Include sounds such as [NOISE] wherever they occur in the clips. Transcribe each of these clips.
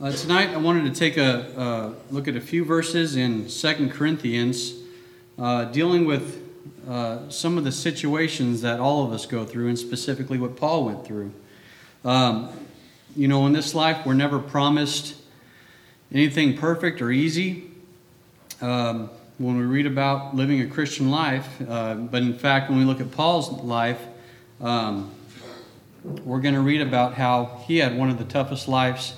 Uh, tonight, I wanted to take a uh, look at a few verses in Second Corinthians uh, dealing with uh, some of the situations that all of us go through, and specifically what Paul went through. Um, you know, in this life, we're never promised anything perfect or easy. Um, when we read about living a Christian life, uh, but in fact, when we look at Paul's life, um, we're going to read about how he had one of the toughest lives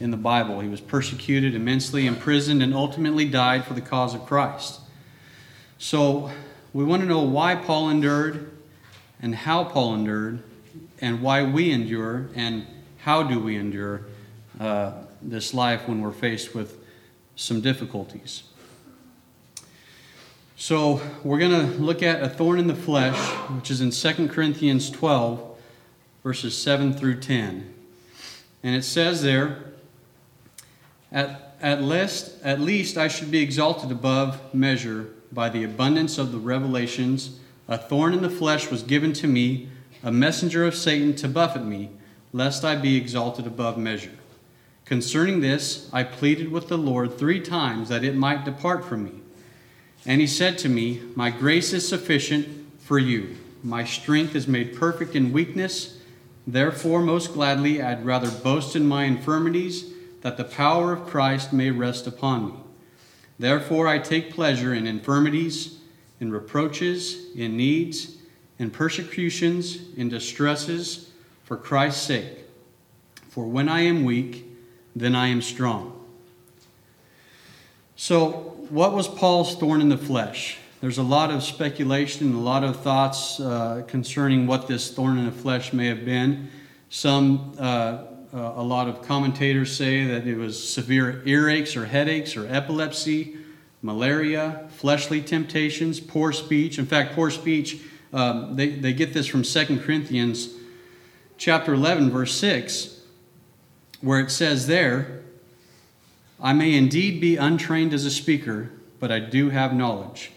in the Bible. He was persecuted, immensely imprisoned, and ultimately died for the cause of Christ. So we want to know why Paul endured and how Paul endured and why we endure and how do we endure uh, this life when we're faced with some difficulties. So we're going to look at a thorn in the flesh, which is in 2 Corinthians 12, verses 7 through 10. And it says there, at, at, least, at least I should be exalted above measure by the abundance of the revelations. A thorn in the flesh was given to me, a messenger of Satan to buffet me, lest I be exalted above measure. Concerning this, I pleaded with the Lord three times that it might depart from me. And he said to me, My grace is sufficient for you. My strength is made perfect in weakness. Therefore, most gladly, I'd rather boast in my infirmities that the power of Christ may rest upon me. Therefore, I take pleasure in infirmities, in reproaches, in needs, in persecutions, in distresses, for Christ's sake. For when I am weak, then I am strong. So, what was Paul's thorn in the flesh? There's a lot of speculation and a lot of thoughts uh, concerning what this thorn in the flesh may have been. Some uh, a lot of commentators say that it was severe earaches or headaches or epilepsy, malaria, fleshly temptations, poor speech. In fact, poor speech, um, they, they get this from 2 Corinthians chapter 11, verse 6, where it says there, I may indeed be untrained as a speaker, but I do have knowledge.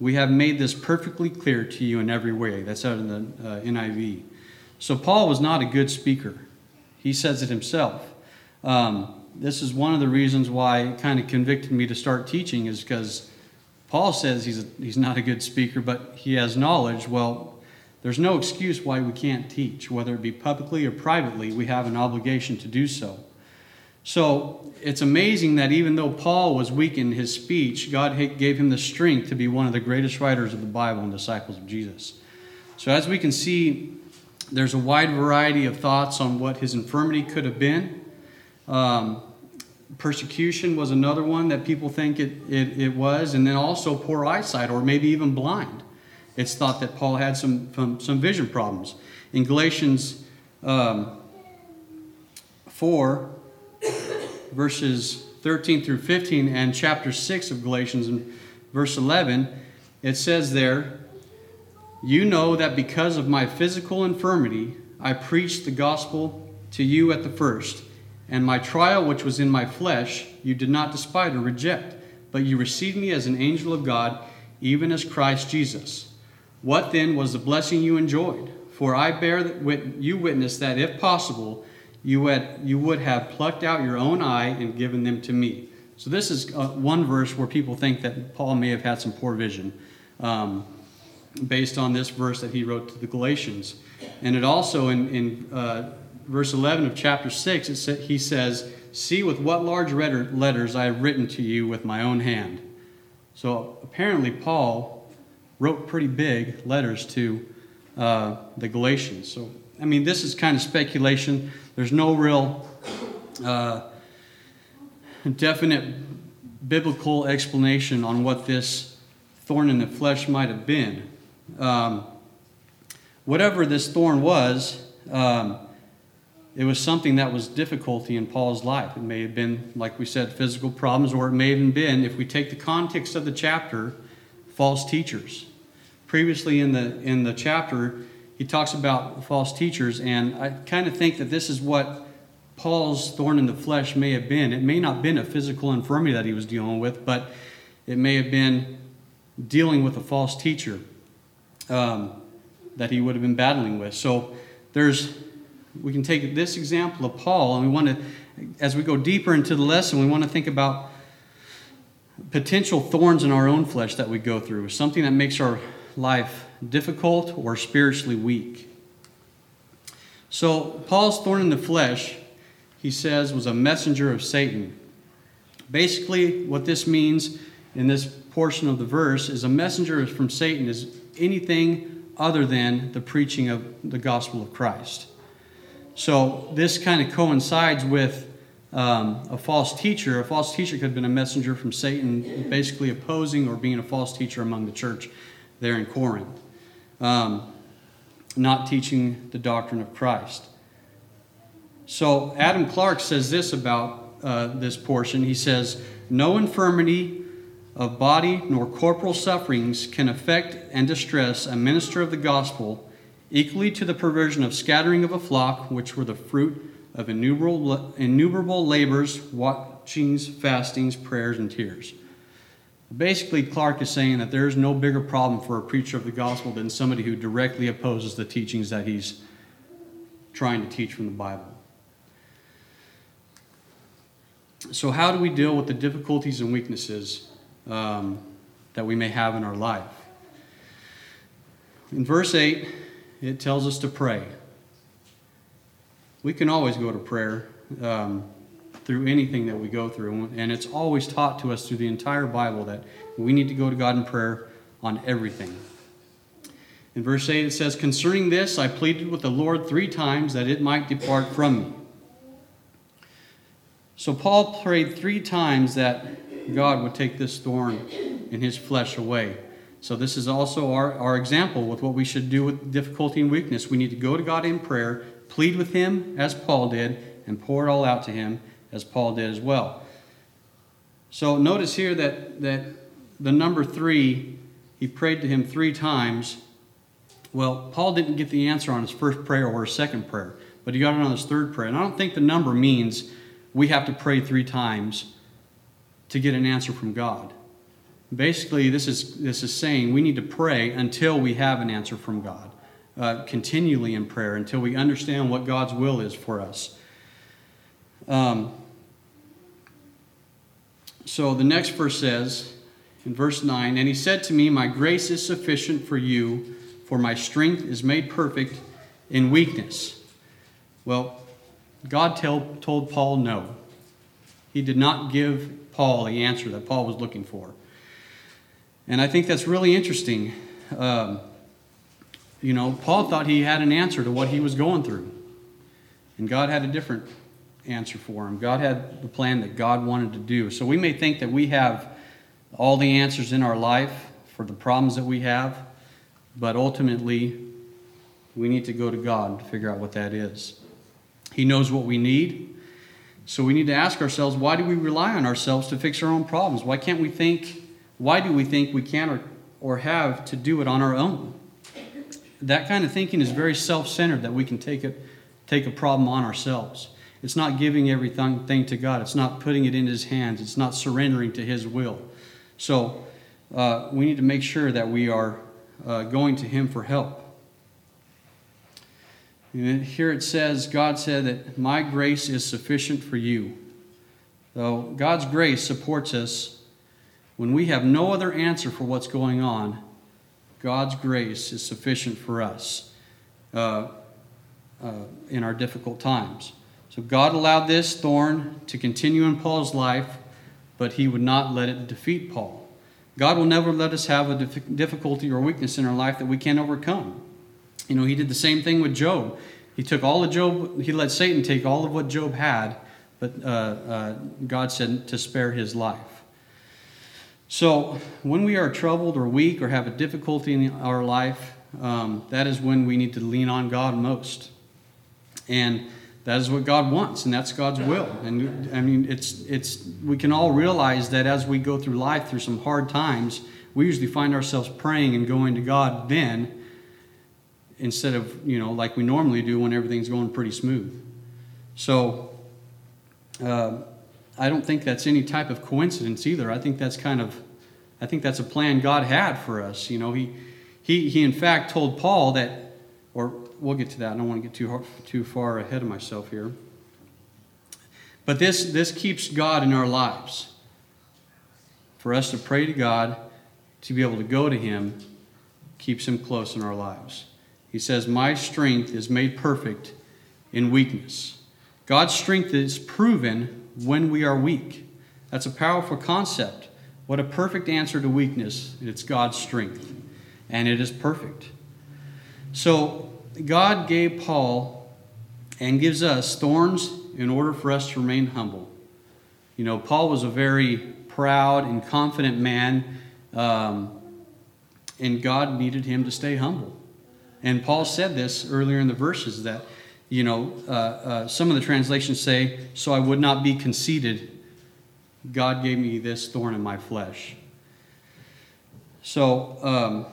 We have made this perfectly clear to you in every way. That's out in the uh, NIV. So Paul was not a good speaker. He says it himself. Um, this is one of the reasons why it kind of convicted me to start teaching, is because Paul says he's, a, he's not a good speaker, but he has knowledge. Well, there's no excuse why we can't teach, whether it be publicly or privately, we have an obligation to do so. So it's amazing that even though Paul was weak in his speech, God gave him the strength to be one of the greatest writers of the Bible and disciples of Jesus. So as we can see there's a wide variety of thoughts on what his infirmity could have been. Um, persecution was another one that people think it, it, it, was, and then also poor eyesight or maybe even blind. It's thought that Paul had some, some, some vision problems. In Galatians um, 4, verses 13 through 15, and chapter 6 of Galatians, in verse 11, it says there, you know that because of my physical infirmity, I preached the gospel to you at the first, and my trial, which was in my flesh, you did not despise or reject, but you received me as an angel of God, even as Christ Jesus. What then was the blessing you enjoyed? For I bear you witness that if possible, you would, you would have plucked out your own eye and given them to me. So, this is uh, one verse where people think that Paul may have had some poor vision. Um, based on this verse that he wrote to the Galatians. And it also, in, in uh, verse 11 of chapter 6, it sa- he says, See with what large letters I have written to you with my own hand. So apparently, Paul wrote pretty big letters to uh, the Galatians. So, I mean, this is kind of speculation. There's no real uh, definite biblical explanation on what this thorn in the flesh might have been um, whatever this thorn was, um, it was something that was difficulty in Paul's life. It may have been, like we said, physical problems, or it may have been, if we take the context of the chapter, false teachers. Previously in the in the chapter, he talks about false teachers, and I kind of think that this is what Paul's thorn in the flesh may have been. It may not have been a physical infirmity that he was dealing with, but it may have been dealing with a false teacher um, that he would have been battling with. So there's, we can take this example of Paul, and we want to as we go deeper into the lesson, we want to think about potential thorns in our own flesh that we go through, something that makes our life difficult or spiritually weak. So, Paul's thorn in the flesh, he says, was a messenger of Satan. Basically, what this means in this portion of the verse is a messenger from Satan is anything other than the preaching of the gospel of Christ. So, this kind of coincides with um, a false teacher. A false teacher could have been a messenger from Satan, basically opposing or being a false teacher among the church there in Corinth, um, not teaching the doctrine of Christ. So Adam Clarke says this about uh, this portion. He says, No infirmity of body nor corporal sufferings can affect and distress a minister of the gospel equally to the perversion of scattering of a flock, which were the fruit of innumerable, innumerable labors, watchings, fastings, prayers, and tears. Basically, Clarke is saying that there is no bigger problem for a preacher of the gospel than somebody who directly opposes the teachings that he's trying to teach from the Bible. So, how do we deal with the difficulties and weaknesses um, that we may have in our life? In verse 8, it tells us to pray we can always go to prayer um, through anything that we go through. And it's always taught to us through the entire Bible that we need to go to God in prayer on everything. In verse 8, it says, Concerning this, I pleaded with the Lord three times that it might depart from me. So Paul prayed three times that God would take this thorn in his flesh away. So this is also our, our example with what we should do with difficulty and weakness. We need to go to God in prayer plead with him as Paul did, and pour it all out to him as Paul did as well. So notice here that, that the number three, he prayed to him three times. Well, Paul didn't get the answer on his first prayer or his second prayer, but he got it on his third prayer. And I don't think the number means we have to pray three times to get an answer from God. Basically, this is, this is saying we need to pray until we have an answer from God uh, continually in prayer until we understand what God's will is for us. Um, so the next verse says, in verse 9, And he said to me, My grace is sufficient for you, for my strength is made perfect in weakness. Well, God tell, told Paul no. He did not give Paul the answer that Paul was looking for. And I think that's really interesting. Um, you know, Paul thought he had an answer to what he was going through. And God had a different answer for him. God had the plan that God wanted to do. So we may think that we have all the answers in our life for the problems that we have, but ultimately, we need to go to God to figure out what that is. He knows what we need. So we need to ask ourselves why do we rely on ourselves to fix our own problems? Why can't we think, why do we think we can or, or have to do it on our own? that kind of thinking is very self-centered that we can take it take a problem on ourselves. It's not giving everything to god. It's not putting it in his hands. It's not surrendering to his will. So uh, we need to make sure that we are uh, going to him for help and here it says god said that my grace is sufficient for you so god's grace supports us when we have no other answer for what's going on God's grace is sufficient for us uh, uh, in our difficult times. So God allowed this thorn to continue in Paul's life, but he would not let it defeat Paul. God will never let us have a difficulty or weakness in our life that we can't overcome. You know, he did the same thing with Job. He took all of Job, he let Satan take all of what Job had, but uh, uh God said to spare his life. So, when we are troubled or weak or have a difficulty in our life, um, that is when we need to lean on God most. And that is what God wants, and that's God's will. And I mean, it's, it's, we can all realize that as we go through life through some hard times, we usually find ourselves praying and going to God then instead of, you know, like we normally do when everything's going pretty smooth. So, uh, I don't think that's any type of coincidence either. I think that's kind of, I think that's a plan God had for us. You know, he, he, he in fact told Paul that, or we'll get to that. I don't want to get too, too far ahead of myself here. But this, this keeps God in our lives. For us to pray to God, to be able to go to Him, keeps Him close in our lives. He says, My strength is made perfect in weakness. God's strength is proven when we are weak. That's a powerful concept. What a perfect answer to weakness. It's God's strength, and it is perfect. So, God gave Paul and gives us thorns in order for us to remain humble. You know, Paul was a very proud and confident man, um, and God needed him to stay humble. And Paul said this earlier in the verses that, you know, uh, uh, some of the translations say, So I would not be conceited. God gave me this thorn in my flesh. So, um,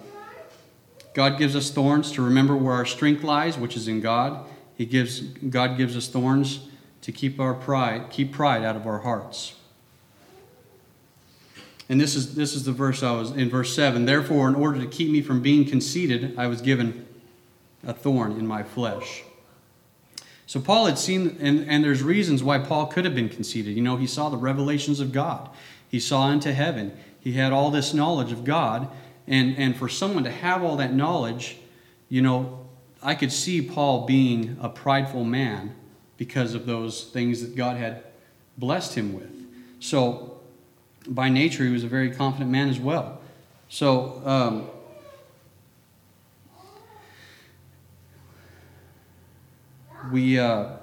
God gives us thorns to remember where our strength lies, which is in God. He gives, God gives us thorns to keep our pride, keep pride out of our hearts. And this is, this is the verse I was in verse 7. Therefore, in order to keep me from being conceited, I was given a thorn in my flesh. So Paul had seen, and, and there's reasons why Paul could have been conceited. You know, he saw the revelations of God, he saw into heaven, he had all this knowledge of God. And, and for someone to have all that knowledge, you know, I could see Paul being a prideful man because of those things that God had blessed him with. So, by nature, he was a very confident man as well. So, um, we, uh,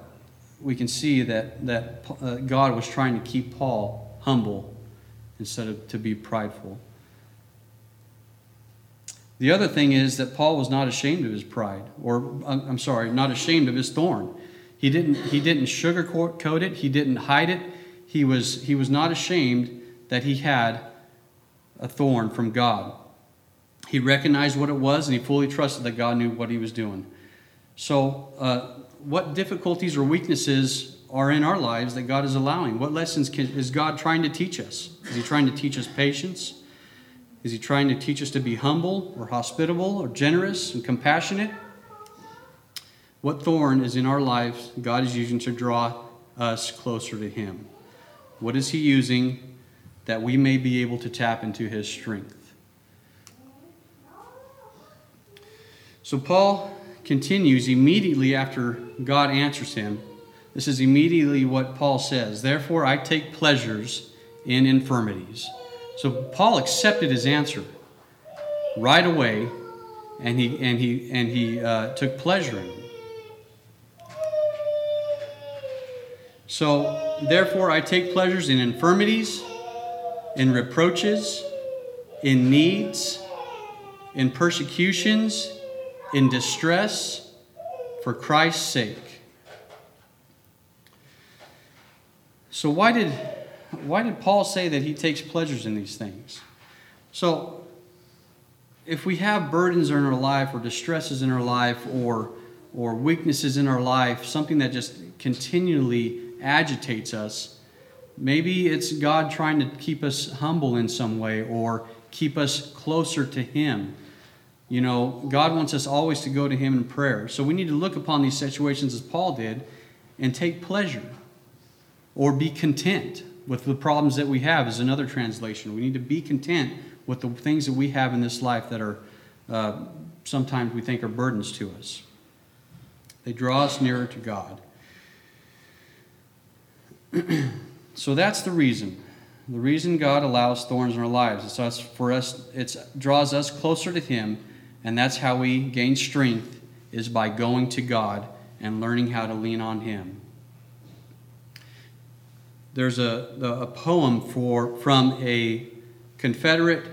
we can see that, that uh, God was trying to keep Paul humble instead of to be prideful. The other thing is that Paul was not ashamed of his pride, or I'm sorry, not ashamed of his thorn. He didn't, he didn't sugarcoat it, he didn't hide it. He was, he was not ashamed that he had a thorn from God. He recognized what it was and he fully trusted that God knew what he was doing. So, uh, what difficulties or weaknesses are in our lives that God is allowing? What lessons can, is God trying to teach us? Is He trying to teach us patience? Is He trying to teach us to be humble or hospitable or generous and compassionate? What thorn is in our lives God is using to draw us closer to Him? What is He using that we may be able to tap into His strength? So, Paul continues immediately after God answers him. This is immediately what Paul says. Therefore, I take pleasures in infirmities. So Paul accepted his answer right away, and he and he and he uh, took pleasure in it. So therefore, I take pleasures in infirmities, in reproaches, in needs, in persecutions in distress for Christ's sake. So why did why did Paul say that he takes pleasures in these things? So if we have burdens in our life or distresses in our life or or weaknesses in our life, something that just continually agitates us, maybe it's God trying to keep us humble in some way or keep us closer to him you know, God wants us always to go to Him in prayer. So we need to look upon these situations as Paul did and take pleasure or be content with the problems that we have, is another translation. We need to be content with the things that we have in this life that are uh, sometimes we think are burdens to us. They draw us nearer to God. [CLEARS THROAT] so that's the reason. The reason God allows thorns in our lives is us, for us, it draws us closer to Him and that's how we gain strength is by going to God and learning how to lean on Him. There's a, a poem for, from a Confederate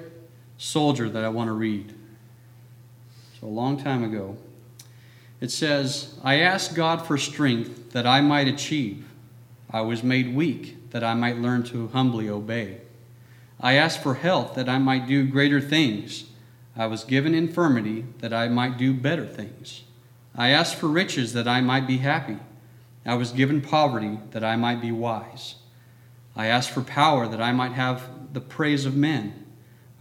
soldier that I want to read. So, a long time ago. It says, I asked God for strength that I might achieve. I was made weak that I might learn to humbly obey. I asked for health that I might do greater things. I was given infirmity that I might do better things. I asked for riches that I might be happy. I was given poverty that I might be wise. I asked for power that I might have the praise of men.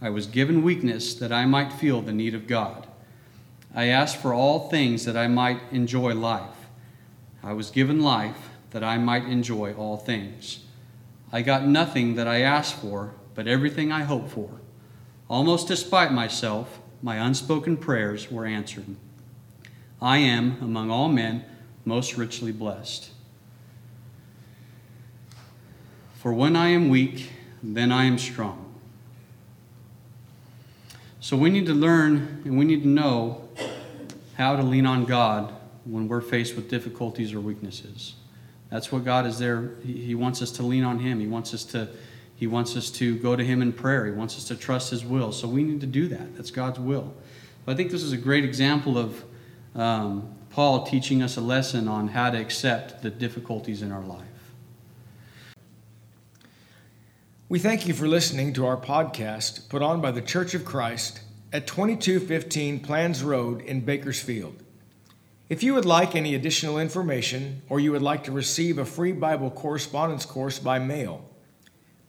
I was given weakness that I might feel the need of God. I asked for all things that I might enjoy life. I was given life that I might enjoy all things. I got nothing that I asked for, but everything I hoped for. Almost despite myself, my unspoken prayers were answered. I am, among all men, most richly blessed. For when I am weak, then I am strong. So we need to learn and we need to know how to lean on God when we're faced with difficulties or weaknesses. That's what God is there. He, wants us to lean on Him. He wants us to. He wants us to go to Him in prayer. He wants us to trust His will. So we need to do that. That's God's will. But I think this is a great example of um, Paul teaching us a lesson on how to accept the difficulties in our life. We thank you for listening to our podcast put on by the Church of Christ at 2215 Planz Road in Bakersfield. If you would like any additional information or you would like to receive a free Bible correspondence course by mail,